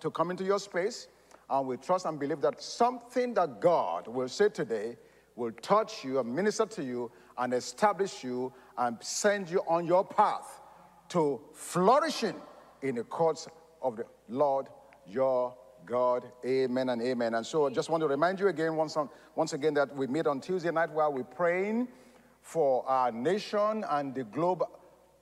to come into your space. And we trust and believe that something that God will say today will touch you and minister to you and establish you and send you on your path to flourishing in the courts of the Lord your God. Amen and amen. And so I just want to remind you again, once, on, once again, that we meet on Tuesday night while we're praying for our nation and the globe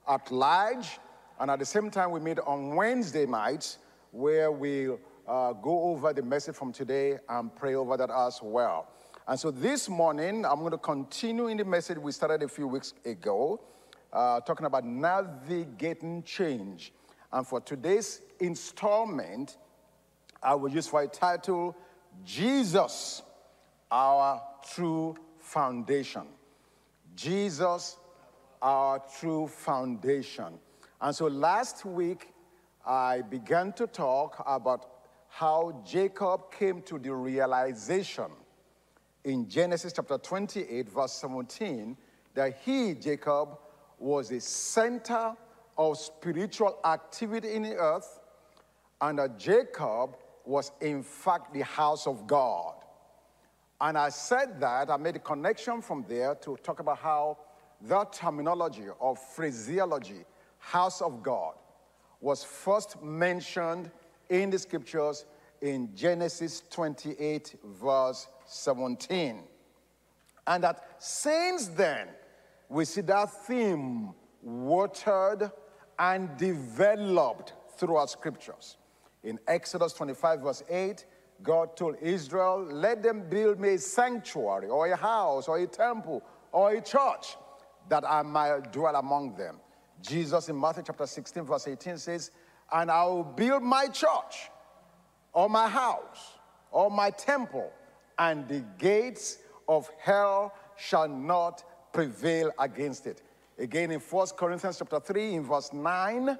at large. And at the same time, we meet on Wednesday nights where we uh, go over the message from today and pray over that as well. And so this morning, I'm going to continue in the message we started a few weeks ago, uh, talking about navigating change. And for today's installment, I will use for a title Jesus, our true foundation. Jesus, our true foundation. And so last week, I began to talk about how Jacob came to the realization in Genesis chapter 28, verse 17, that he, Jacob, was the center of spiritual activity in the earth, and that Jacob was, in fact, the house of God. And I said that, I made a connection from there to talk about how that terminology or phraseology, house of God, was first mentioned in the scriptures in Genesis 28, verse 17. And that since then, we see that theme watered and developed through our scriptures. In Exodus 25, verse 8, God told Israel, Let them build me a sanctuary, or a house, or a temple, or a church, that I might dwell among them. Jesus in Matthew chapter 16, verse 18 says, And I will build my church, or my house, or my temple, and the gates of hell shall not prevail against it. Again, in 1 Corinthians chapter 3, in verse 9,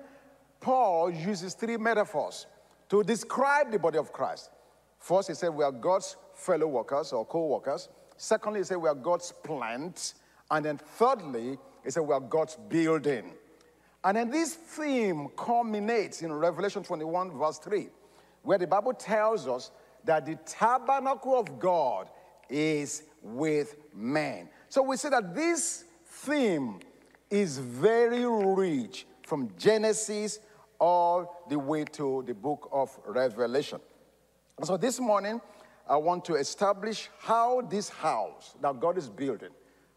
Paul uses three metaphors to describe the body of Christ. First, he said we are God's fellow workers or co workers. Secondly, he said we are God's plant. And then thirdly, he said we are God's building. And then this theme culminates in Revelation 21, verse 3, where the Bible tells us that the tabernacle of God is with men. So we see that this theme is very rich from Genesis all the way to the book of Revelation. So this morning, I want to establish how this house that God is building,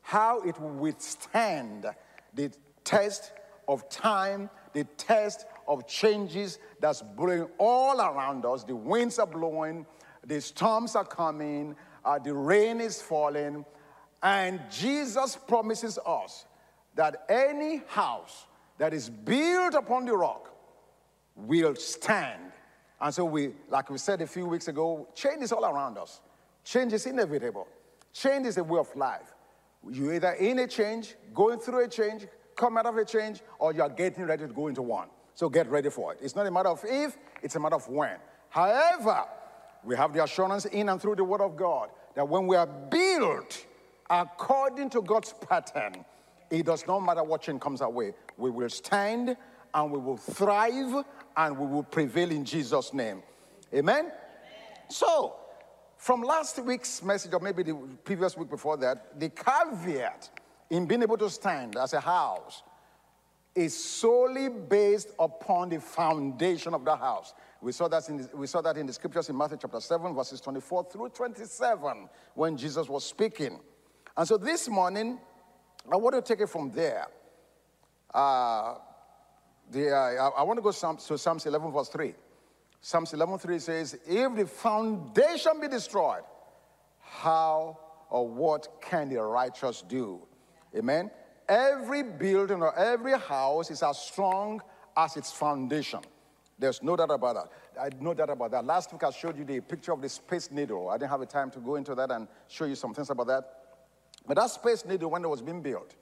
how it will withstand the test of time, the test of changes that's blowing all around us. The winds are blowing, the storms are coming, uh, the rain is falling, and Jesus promises us that any house that is built upon the rock will stand. And so we, like we said a few weeks ago, change is all around us. Change is inevitable. Change is a way of life. You're either in a change, going through a change, come out of a change, or you're getting ready to go into one. So get ready for it. It's not a matter of if, it's a matter of when. However, we have the assurance in and through the Word of God that when we are built according to God's pattern, it does not matter what change comes our way. We will stand and we will thrive and we will prevail in Jesus' name. Amen? Amen? So, from last week's message, or maybe the previous week before that, the caveat in being able to stand as a house is solely based upon the foundation of the house. We saw, that in the, we saw that in the scriptures in Matthew chapter 7, verses 24 through 27, when Jesus was speaking. And so this morning, I want to take it from there. Uh, the, uh, I want to go to Psalms 11, verse 3. Psalms 11, 3 says, If the foundation be destroyed, how or what can the righteous do? Amen. Every building or every house is as strong as its foundation. There's no doubt about that. I no doubt about that. Last week I showed you the picture of the space needle. I didn't have a time to go into that and show you some things about that. But that space needle, when it was being built,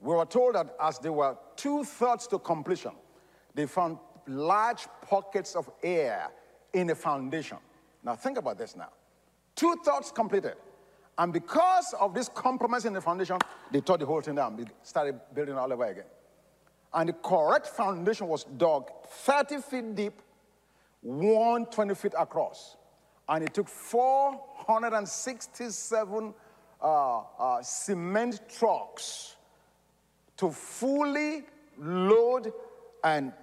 we were told that as they were two thirds to completion, they found large pockets of air in the foundation. Now, think about this now. Two thirds completed. And because of this compromise in the foundation, they tore the whole thing down, they started building all over again. And the correct foundation was dug 30 feet deep 120 feet across. And it took 467 uh, uh, cement trucks to fully load and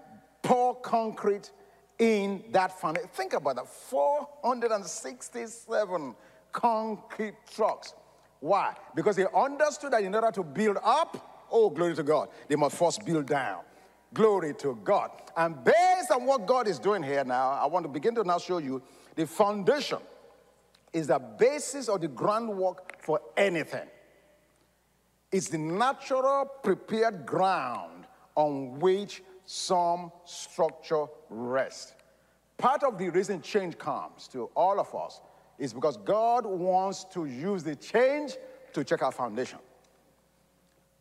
pour concrete in that foundation. Think about that 467 concrete trucks. Why? Because they understood that in order to build up, oh, glory to God, they must first build down. Glory to God. And based on what God is doing here now, I want to begin to now show you the foundation is the basis of the groundwork for anything. It's the natural prepared ground on which some structure rests. Part of the reason change comes to all of us is because God wants to use the change to check our foundation.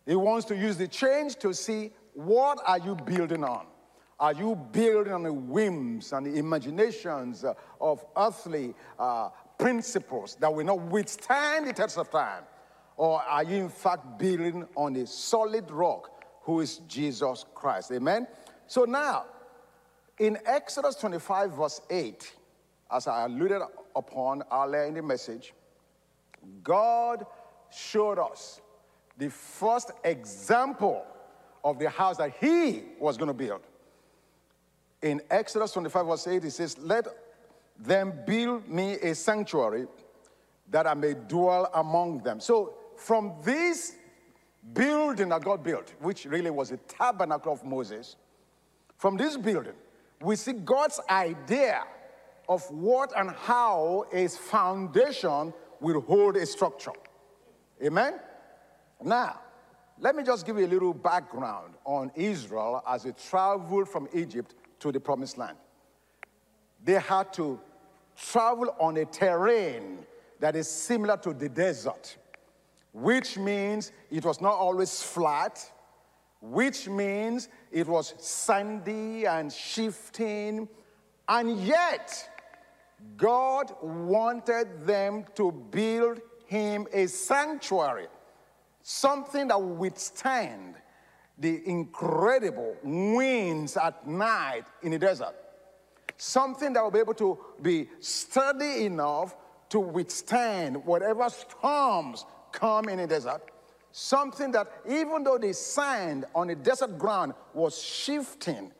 He wants to use the change to see what are you building on. Are you building on the whims and the imaginations of earthly uh, principles that will not withstand the test of time? Or are you, in fact, building on a solid rock who is Jesus Christ? Amen? So now, in Exodus 25, verse 8, as I alluded upon earlier in the message, God showed us the first example of the house that He was going to build. In Exodus 25, verse 8, He says, Let them build me a sanctuary that I may dwell among them. So, from this building that God built, which really was a tabernacle of Moses, from this building, we see God's idea of what and how a foundation will hold a structure. Amen? Now, let me just give you a little background on Israel as they traveled from Egypt to the promised land. They had to travel on a terrain that is similar to the desert, which means it was not always flat, which means it was sandy and shifting, and yet God wanted them to build him a sanctuary, something that would withstand the incredible winds at night in the desert, something that will be able to be sturdy enough to withstand whatever storms come in the desert. Something that even though the sand on the desert ground was shifting,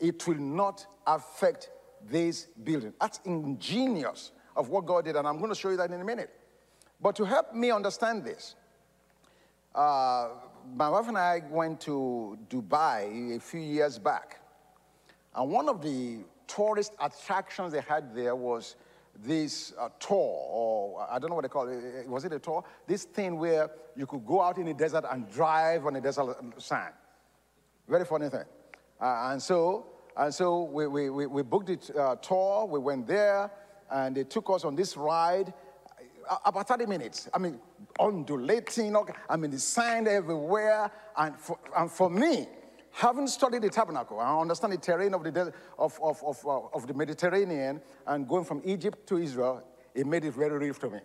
it will not affect this building. That's ingenious of what God did, and I'm going to show you that in a minute. But to help me understand this, uh, my wife and I went to Dubai a few years back. And one of the tourist attractions they had there was this uh, tour, or I don't know what they call it. Was it a tour? This thing where you could go out in the desert and drive on the desert sand. Very funny thing. Uh, and so, and so we, we, we booked the uh, tour. We went there, and they took us on this ride. Uh, about 30 minutes. I mean, undulating. I mean, the sand everywhere. And for, and for me, having studied the tabernacle, I understand the terrain of the, of, of, of, uh, of the Mediterranean and going from Egypt to Israel, it made it very real to me.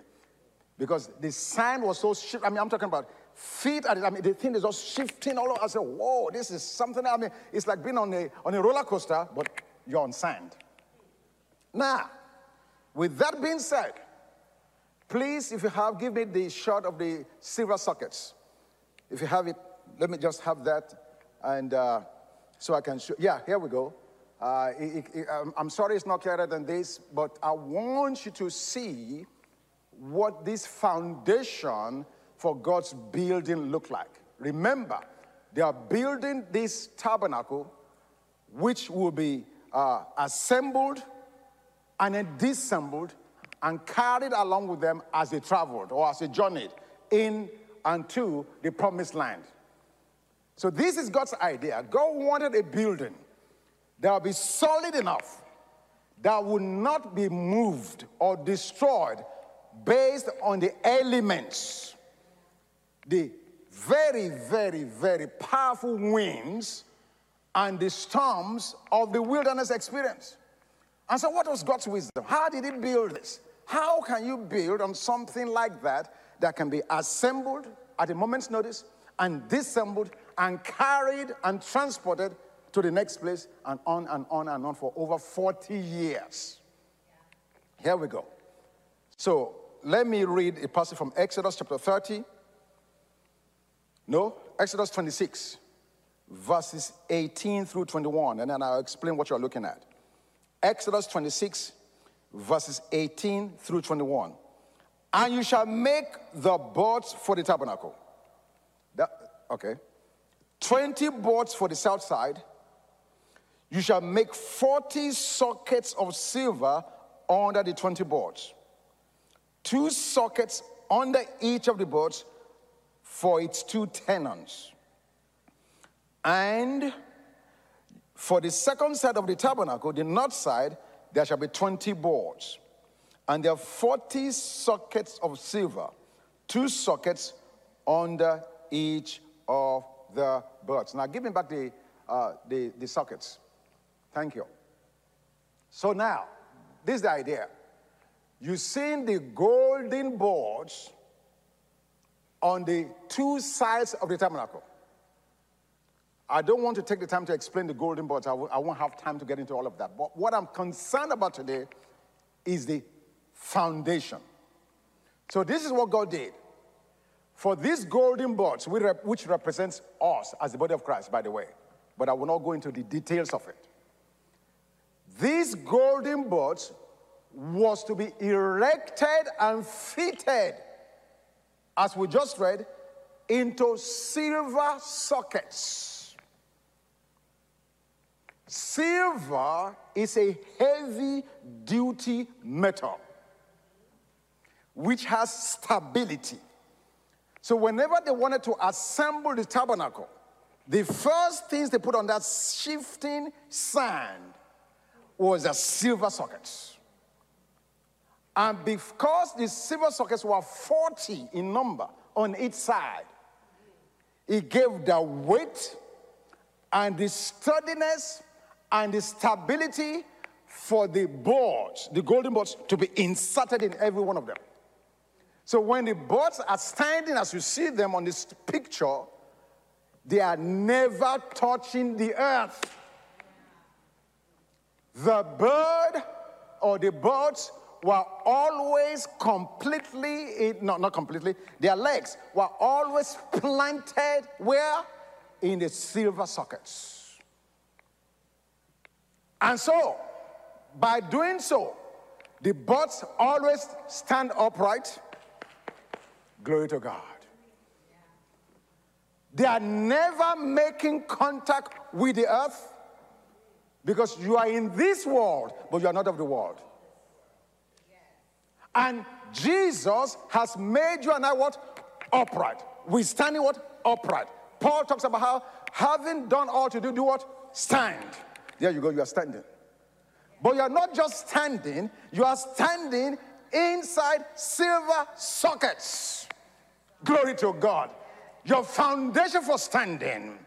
Because the sand was so. I mean, I'm talking about feet. I mean, the thing is just shifting all over. I said, whoa, this is something. I mean, it's like being on a, on a roller coaster, but you're on sand. Now, with that being said, please, if you have, give me the shot of the silver sockets. If you have it, let me just have that and uh, so I can show, yeah, here we go. Uh, it, it, um, I'm sorry it's not clearer than this, but I want you to see what this foundation for God's building look like. Remember, they are building this tabernacle, which will be uh, assembled and then disassembled and carried along with them as they traveled or as they journeyed in and to the promised land. So, this is God's idea. God wanted a building that will be solid enough that would not be moved or destroyed based on the elements, the very, very, very powerful winds and the storms of the wilderness experience. And so, what was God's wisdom? How did He build this? How can you build on something like that that can be assembled at a moment's notice and disassembled and carried and transported to the next place, and on and on and on for over 40 years. Here we go. So let me read a passage from Exodus chapter 30. No, Exodus 26, verses 18 through 21, and then I'll explain what you're looking at. Exodus 26, verses 18 through 21. And you shall make the boards for the tabernacle. That, okay. 20 boards for the south side. You shall make 40 sockets of silver under the 20 boards. Two sockets under each of the boards for its two tenons. And for the second side of the tabernacle, the north side, there shall be 20 boards. And there are 40 sockets of silver, two sockets under each of the boards. Now, give me back the, uh, the, the sockets. Thank you. So now, this is the idea. You see the golden boards on the two sides of the tabernacle. I don't want to take the time to explain the golden boards. I w- I won't have time to get into all of that. But what I'm concerned about today is the foundation. So this is what God did. For these golden boards, which represents us as the body of Christ, by the way, but I will not go into the details of it. These golden boards was to be erected and fitted, as we just read, into silver sockets. Silver is a heavy duty metal which has stability. So, whenever they wanted to assemble the tabernacle, the first things they put on that shifting sand was a silver sockets. And because the silver sockets were 40 in number on each side, it gave the weight and the sturdiness and the stability for the boards, the golden boards, to be inserted in every one of them. So when the boards are standing as you see them on this picture, they are never touching the earth. The bird or the birds were always completely, not, not completely, their legs were always planted where? In the silver sockets. And so, by doing so, the boats always stand upright. Glory to God. They are never making contact with the earth because you are in this world, but you are not of the world. And Jesus has made you and I what? Upright. We standing what? Upright. Paul talks about how having done all to do, do what? Stand. There you go, you are standing. But you are not just standing, you are standing inside silver sockets. Glory to God. Your foundation for standing,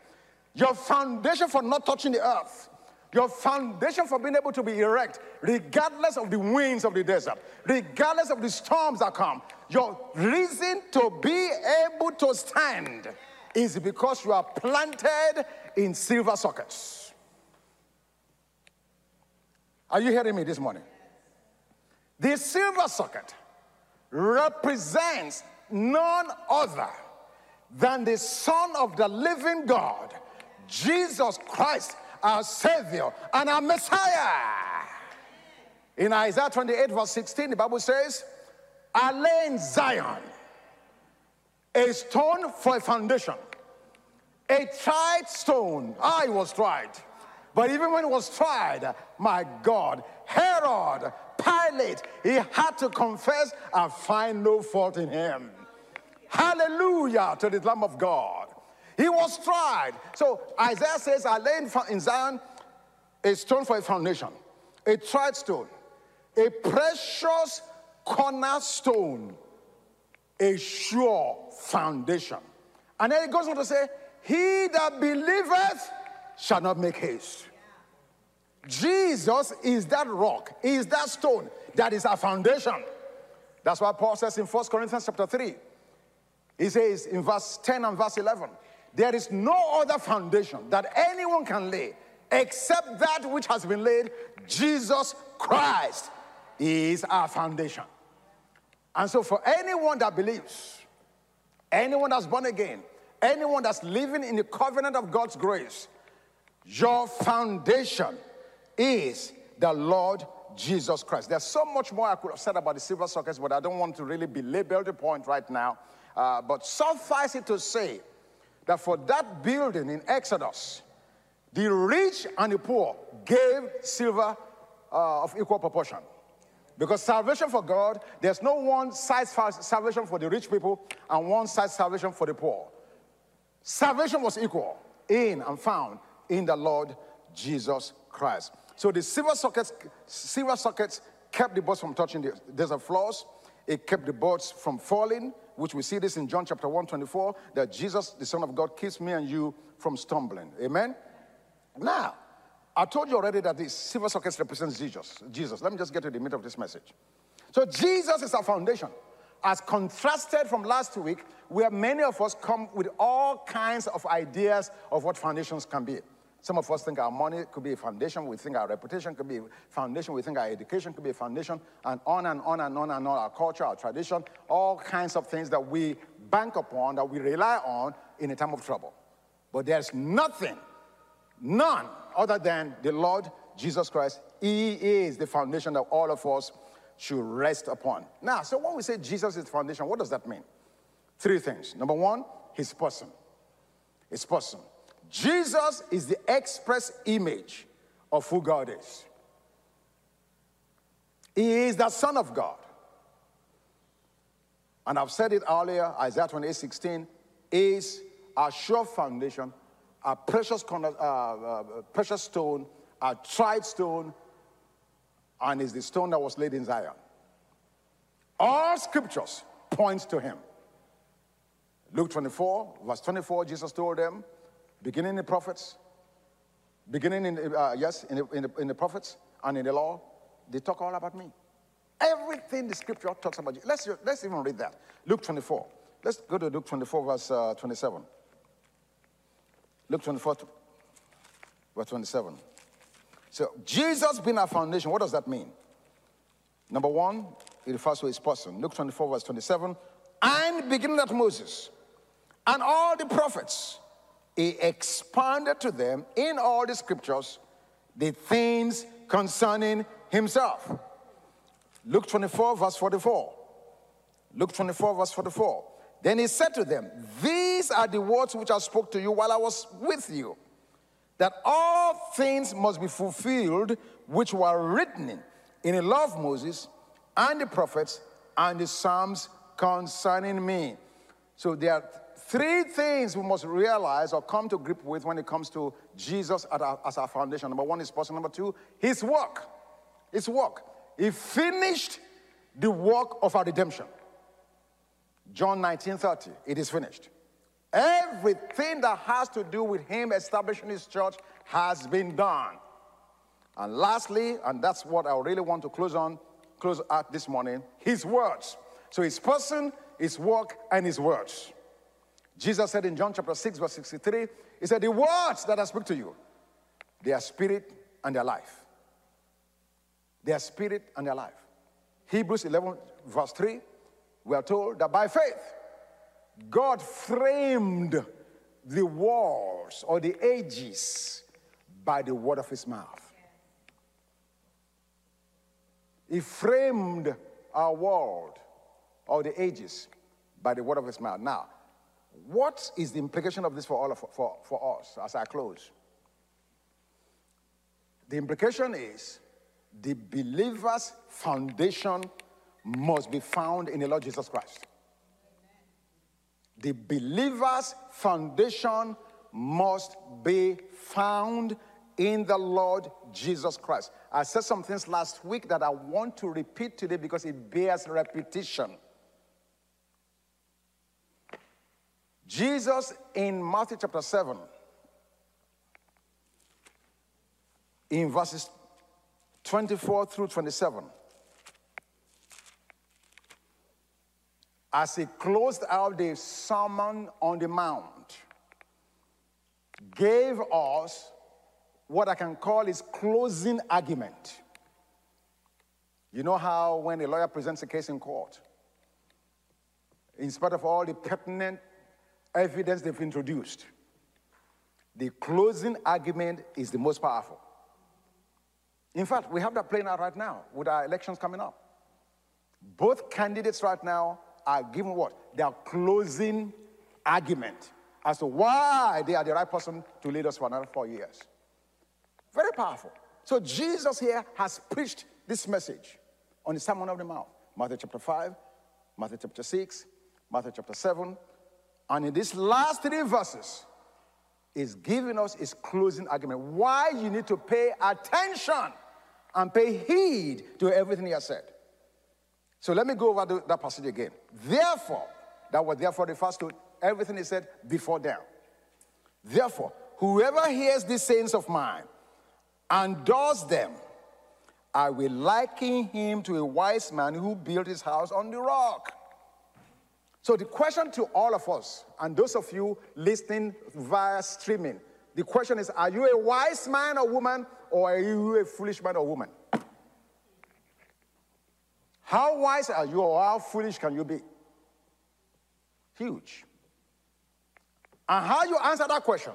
your foundation for not touching the earth, your foundation for being able to be erect, regardless of the winds of the desert, regardless of the storms that come, your reason to be able to stand is because you are planted in silver sockets. Are you hearing me this morning? The silver socket represents none other than the Son of the living God, Jesus Christ, our Savior and our Messiah. In Isaiah 28, verse 16, the Bible says, I lay in Zion a stone for a foundation, a tried stone. I was tried but even when it was tried, my God, Herod, Pilate, he had to confess and find no fault in him. Hallelujah to the Lamb of God. He was tried. So Isaiah says, I lay in Zion a stone for a foundation, a tried stone, a precious cornerstone, a sure foundation. And then he goes on to say, He that believeth shall not make haste. Jesus is that rock, is that stone that is our foundation. That's why Paul says in 1 Corinthians chapter 3, he says in verse 10 and verse 11, there is no other foundation that anyone can lay except that which has been laid, Jesus Christ is our foundation. And so, for anyone that believes, anyone that's born again, anyone that's living in the covenant of God's grace, your foundation is the Lord Jesus Christ. There's so much more I could have said about the silver sockets, but I don't want to really belabor the point right now. Uh, but suffice it to say that for that building in Exodus, the rich and the poor gave silver uh, of equal proportion. Because salvation for God, there's no one size salvation for the rich people and one size salvation for the poor. Salvation was equal in and found in the Lord Jesus Christ. So the silver sockets, silver sockets kept the boats from touching the desert floors. It kept the boats from falling, which we see this in John chapter 1, 24, that Jesus, the Son of God, keeps me and you from stumbling. Amen? Now, I told you already that the silver sockets represents Jesus. Jesus. Let me just get to the meat of this message. So Jesus is our foundation. As contrasted from last week, where many of us come with all kinds of ideas of what foundations can be. Some of us think our money could be a foundation. We think our reputation could be a foundation. We think our education could be a foundation, and on and on and on and on. Our culture, our tradition, all kinds of things that we bank upon, that we rely on in a time of trouble. But there's nothing, none, other than the Lord Jesus Christ. He is the foundation that all of us should rest upon. Now, so when we say Jesus is the foundation, what does that mean? Three things. Number one, his person. His person. Jesus is the express image of who God is. He is the Son of God. And I've said it earlier, Isaiah 28 16 is a sure foundation, a precious, uh, uh, precious stone, a tried stone, and is the stone that was laid in Zion. All scriptures points to him. Luke 24, verse 24, Jesus told them, beginning in the prophets, beginning in, uh, yes, in the, in, the, in the prophets and in the law, they talk all about me. Everything the scripture talks about you. Let's, let's even read that. Luke 24. Let's go to Luke 24, verse uh, 27. Luke 24, verse 27. So, Jesus being our foundation, what does that mean? Number one, it refers to his person. Luke 24, verse 27. And beginning at Moses and all the prophets, he expounded to them in all the scriptures the things concerning himself. Luke 24, verse 44. Luke 24, verse 44. Then he said to them, These are the words which I spoke to you while I was with you, that all things must be fulfilled which were written in, the law of Moses and the prophets and the Psalms concerning me. So there are three things we must realize or come to grip with when it comes to Jesus our, as our foundation. Number one is person. Number two, his work. His work. He finished the work of our redemption. John 19 30, it is finished. Everything that has to do with him establishing his church has been done. And lastly, and that's what I really want to close on, close at this morning, his words. So his person, his work, and his words. Jesus said in John chapter 6, verse 63, He said, The words that I speak to you, they are spirit and their life. They are spirit and their life. Hebrews 11, verse 3, we are told that by faith, God framed the walls or the ages by the word of his mouth. He framed our world or the ages by the word of his mouth. Now, what is the implication of this for all of, for, for us as I close? The implication is the believer's foundation must be found in the Lord Jesus Christ. The believer's foundation must be found in the Lord Jesus Christ. I said some things last week that I want to repeat today because it bears repetition. Jesus in Matthew chapter 7, in verses 24 through 27, as he closed out the Sermon on the Mount, gave us what I can call his closing argument. You know how when a lawyer presents a case in court, in spite of all the pertinent evidence they've introduced, the closing argument is the most powerful. In fact, we have that playing out right now with our elections coming up. Both candidates right now are given what? Their closing argument as to why they are the right person to lead us for another four years. Very powerful. So Jesus here has preached this message on the Sermon of the Mount. Matthew chapter 5, Matthew chapter 6, Matthew chapter 7. And in these last three verses, is giving us his closing argument. Why you need to pay attention and pay heed to everything he has said. So let me go over that passage again. Therefore, that was therefore refers to everything he said before them. Therefore, whoever hears these sayings of mine and does them, I will liken him to a wise man who built his house on the rock. So, the question to all of us, and those of you listening via streaming, the question is Are you a wise man or woman, or are you a foolish man or woman? How wise are you, or how foolish can you be? Huge. And how you answer that question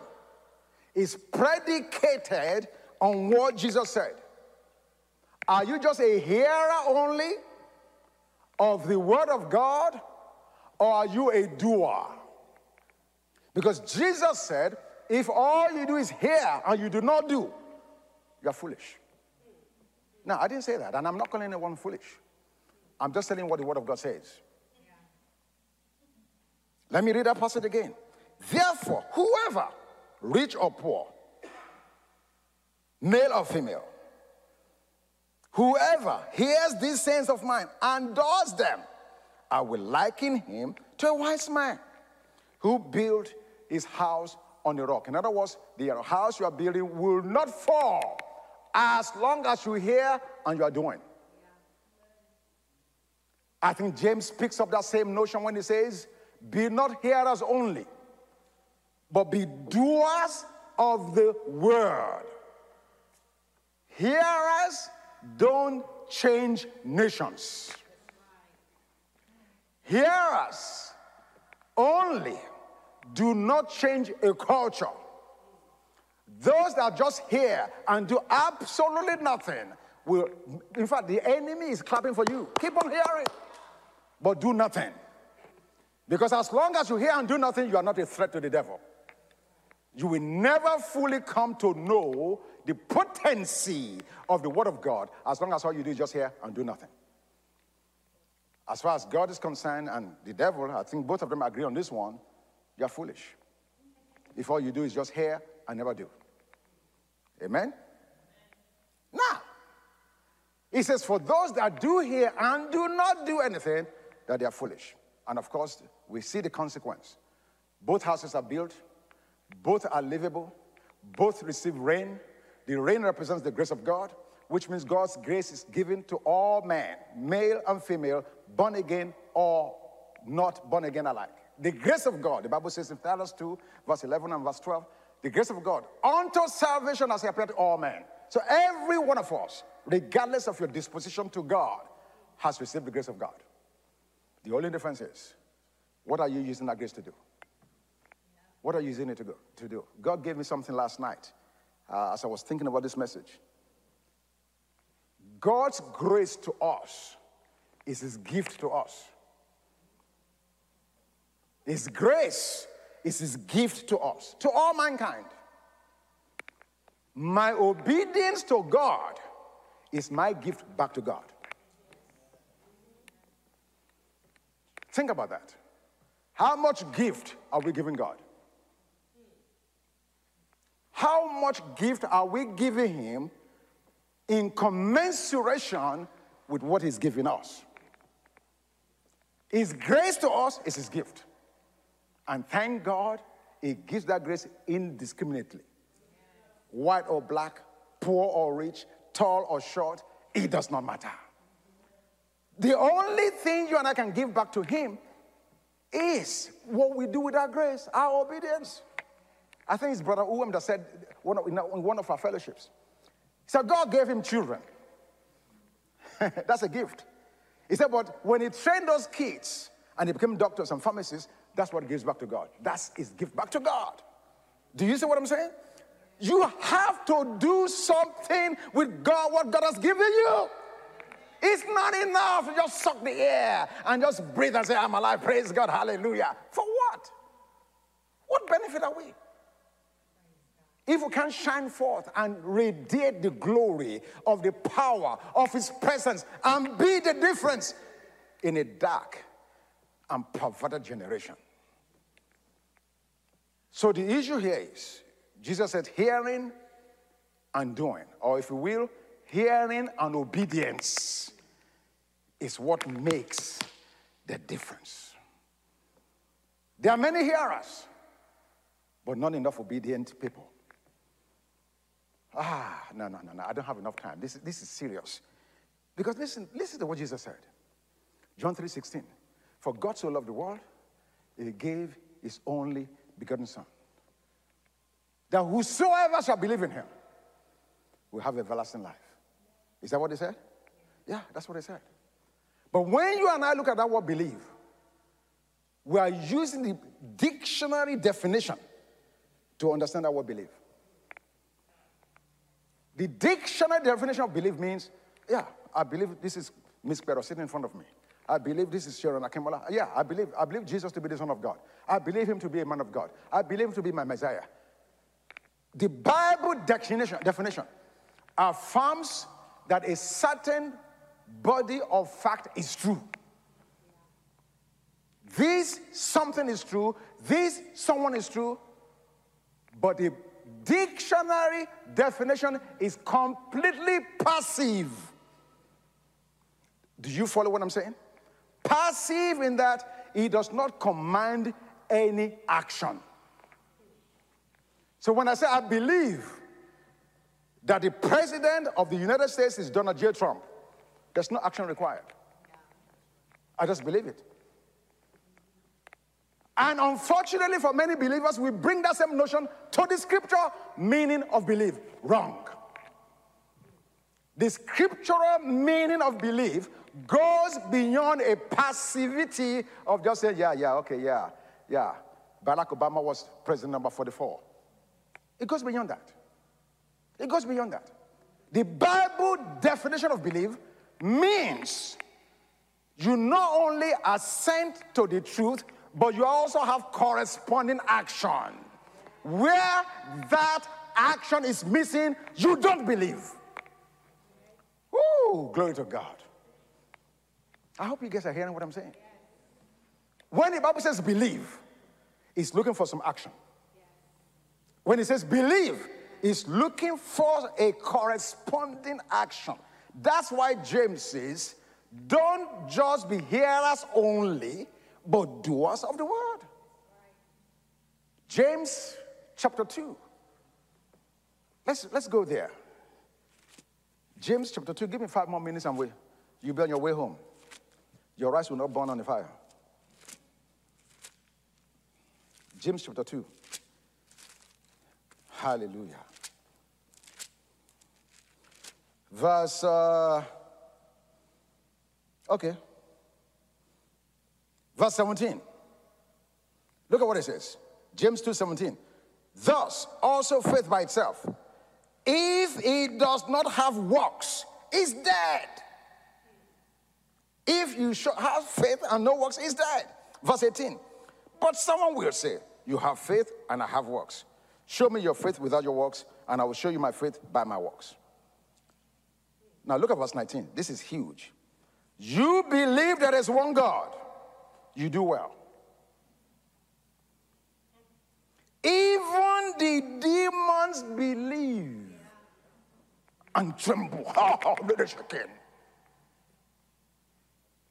is predicated on what Jesus said. Are you just a hearer only of the Word of God, or are you a doer? Because Jesus said, if all you do is hear and you do not do, you're foolish. Now, I didn't say that, and I'm not calling anyone foolish. I'm just telling what the Word of God says. Let me read that passage again. Therefore, whoever, rich or poor, male or female, whoever hears these sayings of mine and does them, I will liken him to a wise man who built his house on the rock. In other words, the house you are building will not fall as long as you hear and you are doing. I think James picks up that same notion when he says, Be not hearers only, but be doers of the word. Hearers don't change nations. Hearers only do not change a culture. Those that just hear and do absolutely nothing will, in fact, the enemy is clapping for you. Keep on hearing, but do nothing. Because as long as you hear and do nothing, you are not a threat to the devil you will never fully come to know the potency of the Word of God as long as all you do is just hear and do nothing. As far as God is concerned and the devil, I think both of them agree on this one, you're foolish. If all you do is just hear and never do. Amen? Now, he says, for those that do hear and do not do anything, that they are foolish. And of course, we see the consequence. Both houses are built, both are livable, both receive rain. The rain represents the grace of God, which means God's grace is given to all men, male and female, born again or not born again alike. The grace of God, the Bible says in Titus 2, verse 11 and verse 12, the grace of God unto salvation has appeared to all men. So every one of us, regardless of your disposition to God, has received the grace of God. The only difference is, what are you using that grace to do? What are you using it to, go, to do? God gave me something last night uh, as I was thinking about this message. God's grace to us is His gift to us. His grace is His gift to us, to all mankind. My obedience to God is my gift back to God. Think about that. How much gift are we giving God? How much gift are we giving him in commensuration with what he's giving us? His grace to us is his gift. And thank God, he gives that grace indiscriminately. White or black, poor or rich, tall or short, it does not matter. The only thing you and I can give back to him is what we do with our grace, our obedience. I think it's Brother Uwem that said, one in one of our fellowships. He said, God gave him children. That's a gift. He said, but when he trained those kids and they became doctors and pharmacists, that's what he gives back to God. That's his gift back to God. Do you see what I'm saying? You have to do something with God, what God has given you. It's not enough to just suck the air and just breathe and say, I'm alive, praise God, hallelujah. For what? What benefit are we? If we can shine forth and radiate the glory of the power of His presence and be the difference in a dark and perverted generation. So the issue here is Jesus said, hearing and doing, or if you will, hearing and obedience is what makes the difference. There are many hearers, but not enough obedient people. Ah, no, no, no, no, I don't have enough time. This, this is serious. Because listen, listen to what Jesus said. John 3 16. For God so loved the world, he gave his only begotten Son that whosoever shall believe in him will have everlasting life. Is that what he said? Yeah, that's what he said. But when you and I look at that word believe, we are using the dictionary definition to understand that word believe. The dictionary definition of belief means, yeah, I believe this is Miss Pero sitting in front of me. I believe this is Sharon Akimola. Yeah, I believe, I believe Jesus to be the Son of God. I believe him to be a man of God. I believe him to be my Messiah. The Bible definition, definition affirms that a certain body of fact is true. This something is true, this someone is true, but the dictionary definition is completely passive. Do you follow what I'm saying? Passive in that it does not command any action. So when I say I believe that the president of the United States is Donald J. Trump, there's no action required. I just believe it. And unfortunately, for many believers, we bring that same notion to the scripture meaning of belief. Wrong. The scriptural meaning of belief goes beyond a passivity of just saying, yeah, yeah, okay, yeah, yeah. Barack Obama was president number 44. It goes beyond that. It goes beyond that. The Bible definition of belief means you not only assent to the truth, but you also have corresponding action. Where that action is missing, you don't believe. Ooh, glory to God. I hope you guys are hearing what I'm saying. When the Bible says believe, it's looking for some action. When it says believe, it's looking for a corresponding action. That's why James says, don't just be hearers only, but doers of the word. James chapter 2. Let's, let's go there. James chapter 2. Give me five more minutes and we, you'll be on your way home. Your rice will not burn on the fire. James chapter 2. Hallelujah. Verse, uh, okay. Verse 17. Look at what it says. James 2 17. Thus, also faith by itself, if it does not have works, is dead. If you have faith and no works, is dead. Verse 18. But someone will say, You have faith and I have works. Show me your faith without your works, and I will show you my faith by my works. Now look at verse 19. This is huge. You believe there is one God, you do well. Even the demons believe and tremble.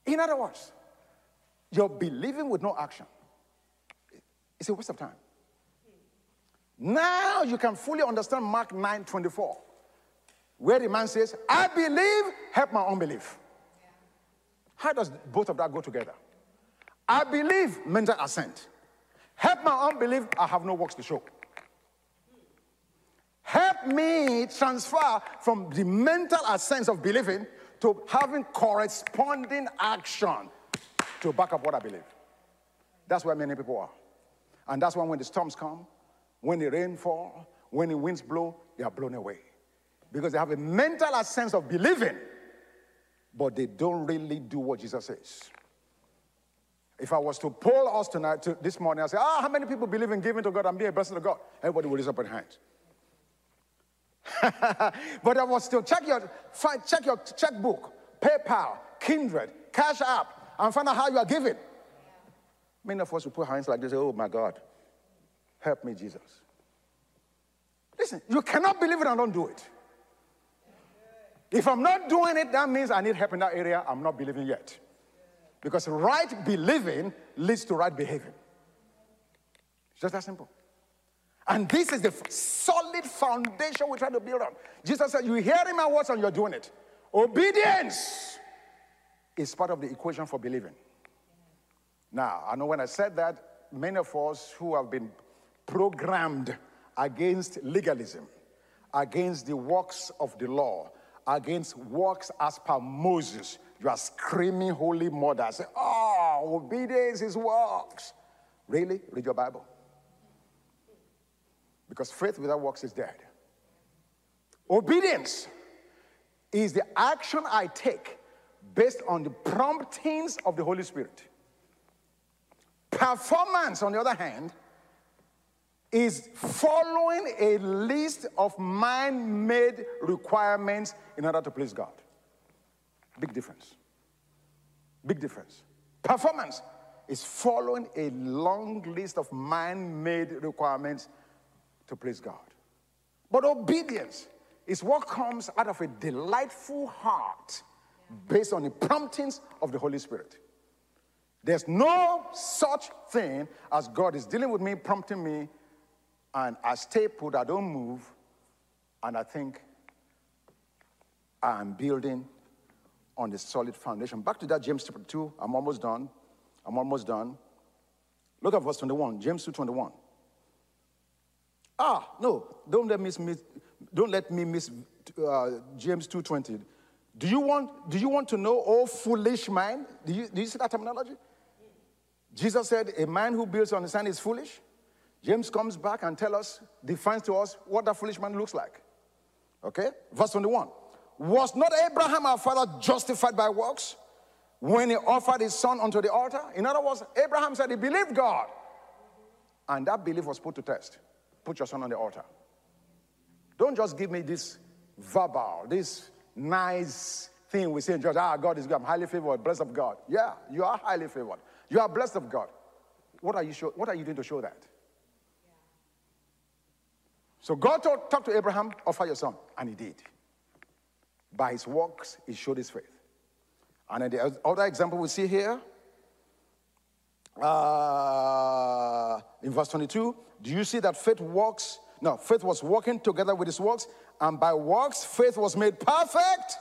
In other words, you're believing with no action. It's a waste of time. Now you can fully understand Mark 9 24, where the man says, I believe, help my unbelief. How does both of that go together? I believe, mental assent. Help my unbelief, I have no works to show. help me transfer from the mental assent of believing to having corresponding action to back up what I believe. That's where many people are. And that's why when the storms come, when the rain fall, when the winds blow, they are blown away. Because they have a mental assent of believing, but they don't really do what Jesus says. If I was to poll us tonight, to this morning, I say, ah, how many people believe in giving to God and being a blessing to God? Everybody will raise up their hands. but I was to check your, check your checkbook, PayPal, Kindred, Cash App, and find out how you are giving. Many of us will put hands like this, oh my God, help me, Jesus. Listen, you cannot believe it and don't do it. If I'm not doing it, that means I need help in that area. I'm not believing yet. Because right believing leads to right behaving. It's just that simple. And this is the solid foundation we try to build on. Jesus said, You hearing my words and you're doing it. Obedience is part of the equation for believing. Now, I know when I said that, many of us who have been programmed against legalism, against the works of the law, against works as per Moses, you are screaming, Holy Mother. Say, oh, obedience is works. Really? Read your Bible. Because faith without works is dead. Obedience is the action I take based on the promptings of the Holy Spirit. Performance, on the other hand, is following a list of man made requirements in order to please God. Big difference. Big difference. Performance is following a long list of man made requirements to please God. But obedience is what comes out of a delightful heart based on the promptings of the Holy Spirit. There's no such thing as God is dealing with me, prompting me, and I stay put, I don't move, and I think I'm building on the solid foundation. Back to that, James chapter 2. I'm almost done. I'm almost done. Look at verse 21, James 2 21. Ah, no, don't let me miss, don't let me miss uh, James 2.20. Do you want, do you want to know, oh foolish man? Do you, do you see that terminology? Jesus said, a man who builds on the sand is foolish. James comes back and tells us, defines to us what that foolish man looks like. Okay? Verse 21. Was not Abraham our father justified by works when he offered his son unto the altar? In other words, Abraham said he believed God. And that belief was put to test. Put your son on the altar. Don't just give me this verbal, this nice thing we say in church. Ah, God is good. I'm highly favored, blessed of God. Yeah, you are highly favored. You are blessed of God. What are you, show, what are you doing to show that? So God told, talked to Abraham, offer your son, and he did. By his works, he showed his faith. And then the other example we see here, uh, in verse 22, do you see that faith works? No, faith was working together with his works, and by works, faith was made perfect.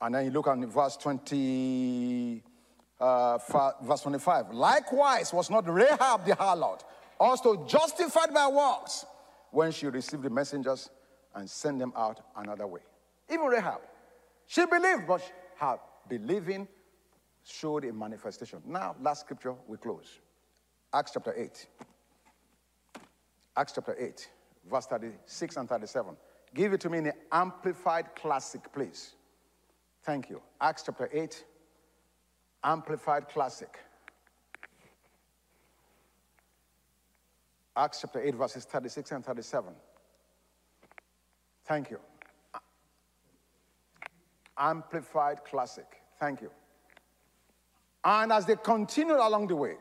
And then you look at verse 20, uh, verse 25. Likewise, was not Rahab the harlot also justified by works when she received the messengers and sent them out another way? Even Rahab, she believed, but her believing showed a manifestation. Now, last scripture, we close. Acts chapter 8. Acts chapter 8, verse 36 and 37. Give it to me in the amplified classic, please. Thank you. Acts chapter 8, amplified classic. Acts chapter 8, verses 36 and 37. Thank you. Amplified Classic. Thank you. And as they continued along the way,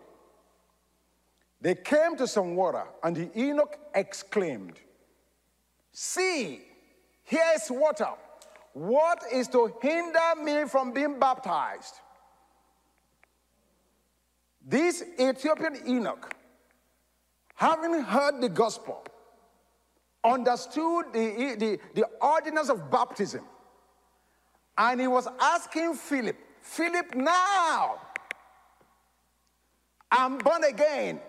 they came to some water, and the eunuch exclaimed, See, here is water. What is to hinder me from being baptized? This Ethiopian eunuch, having heard the gospel, understood the, the, the ordinance of baptism, and he was asking Philip, Philip, now I'm born again.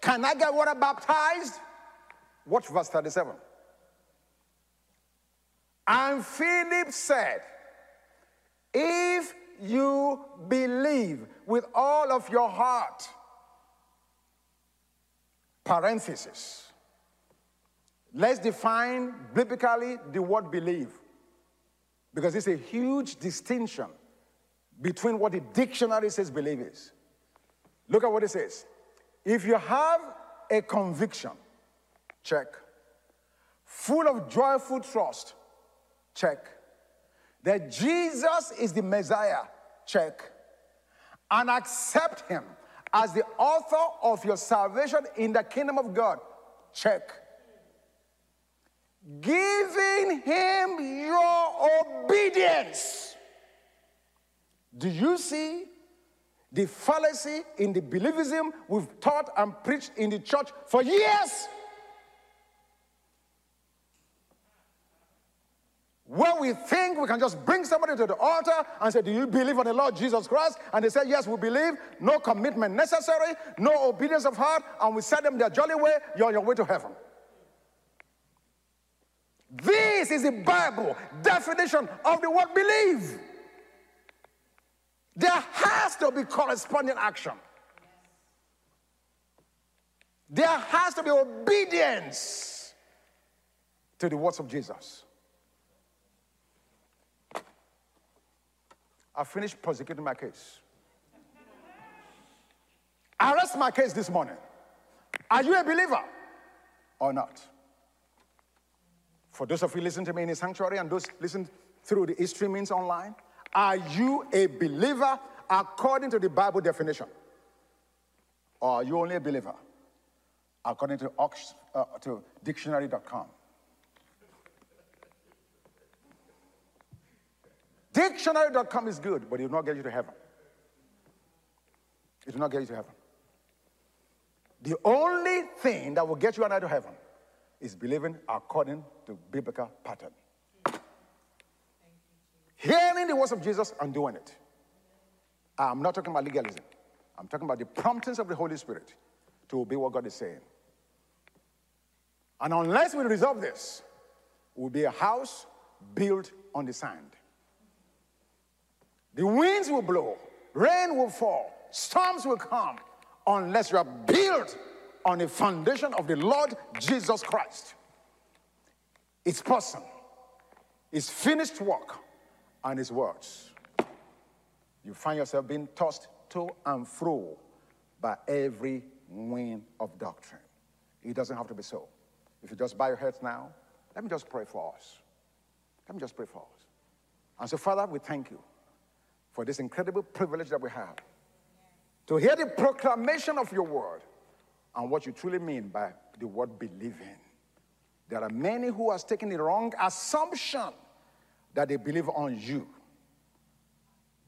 Can I get water baptized? Watch verse 37. And Philip said, If you believe with all of your heart, parenthesis, let's define biblically the word believe because it's a huge distinction between what the dictionary says believe is. Look at what it says. If you have a conviction, check. Full of joyful trust, check. That Jesus is the Messiah, check. And accept him as the author of your salvation in the kingdom of God, check. Giving him your obedience. Do you see the fallacy in the believism we've taught and preached in the church for years. Where we think we can just bring somebody to the altar and say, Do you believe on the Lord Jesus Christ? And they say, Yes, we believe. No commitment necessary, no obedience of heart, and we set them their jolly way, you're on your way to heaven. This is the Bible definition of the word believe. There has to be corresponding action. There has to be obedience to the words of Jesus. I finished prosecuting my case. I rest my case this morning. Are you a believer or not? For those of you listening to me in the sanctuary and those listening through the streamings online, are you a believer according to the Bible definition? Or are you only a believer according to, uh, to dictionary.com? Dictionary.com is good, but it will not get you to heaven. It will not get you to heaven. The only thing that will get you and I to heaven is believing according to biblical pattern hearing the words of Jesus and doing it. I'm not talking about legalism. I'm talking about the promptings of the Holy Spirit to obey what God is saying. And unless we resolve this, we'll be a house built on the sand. The winds will blow, rain will fall, storms will come, unless you are built on the foundation of the Lord Jesus Christ. His person, His finished work and his words. You find yourself being tossed to and fro by every wind of doctrine. It doesn't have to be so. If you just bow your heads now, let me just pray for us. Let me just pray for us. And so, Father, we thank you for this incredible privilege that we have to hear the proclamation of your word and what you truly mean by the word believing. There are many who are taken the wrong assumption that they believe on you.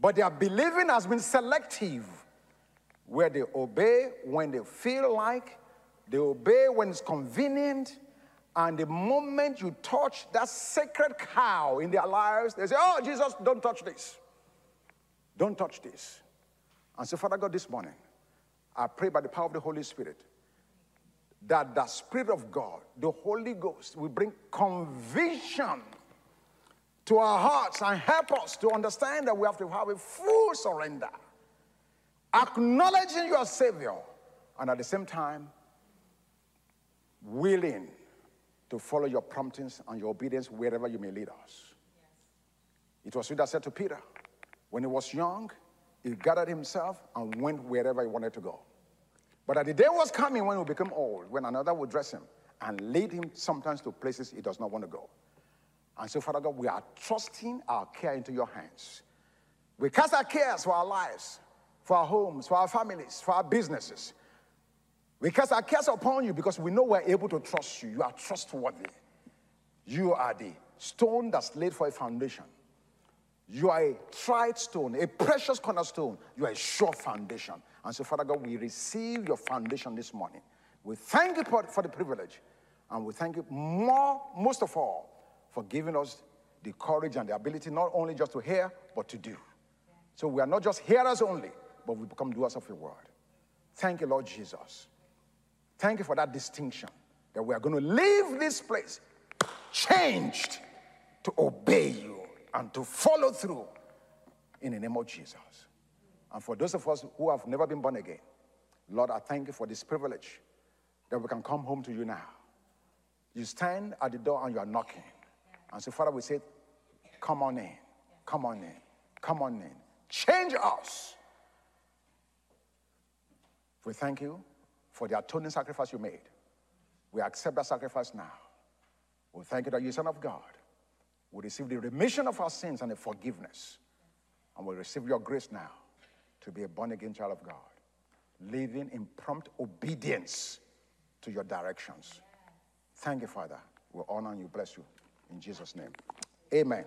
But their believing has been selective, where they obey when they feel like, they obey when it's convenient, and the moment you touch that sacred cow in their lives, they say, Oh, Jesus, don't touch this. Don't touch this. And so, Father God, this morning, I pray by the power of the Holy Spirit that the Spirit of God, the Holy Ghost, will bring conviction to our hearts and help us to understand that we have to have a full surrender, acknowledging your Savior, and at the same time, willing to follow your promptings and your obedience wherever you may lead us. It was you that said to Peter, when he was young, he gathered himself and went wherever he wanted to go. But the day was coming when he would become old, when another would dress him and lead him sometimes to places he does not want to go. And so, Father God, we are trusting our care into your hands. We cast our cares for our lives, for our homes, for our families, for our businesses. We cast our cares upon you because we know we're able to trust you. You are trustworthy. You are the stone that's laid for a foundation. You are a tried stone, a precious cornerstone. You are a sure foundation. And so, Father God, we receive your foundation this morning. We thank you for, for the privilege. And we thank you more, most of all, for giving us the courage and the ability not only just to hear, but to do. So we are not just hearers only, but we become doers of your word. Thank you, Lord Jesus. Thank you for that distinction that we are going to leave this place changed to obey you and to follow through in the name of Jesus. And for those of us who have never been born again, Lord, I thank you for this privilege that we can come home to you now. You stand at the door and you are knocking. And so, Father, we say, Come on in, come on in, come on in. Change us. We thank you for the atoning sacrifice you made. We accept that sacrifice now. We thank you that you, are Son of God, we receive the remission of our sins and the forgiveness. And we receive your grace now to be a born again child of God, living in prompt obedience to your directions. Thank you, Father. We honor you, bless you. In Jesus' name. Amen.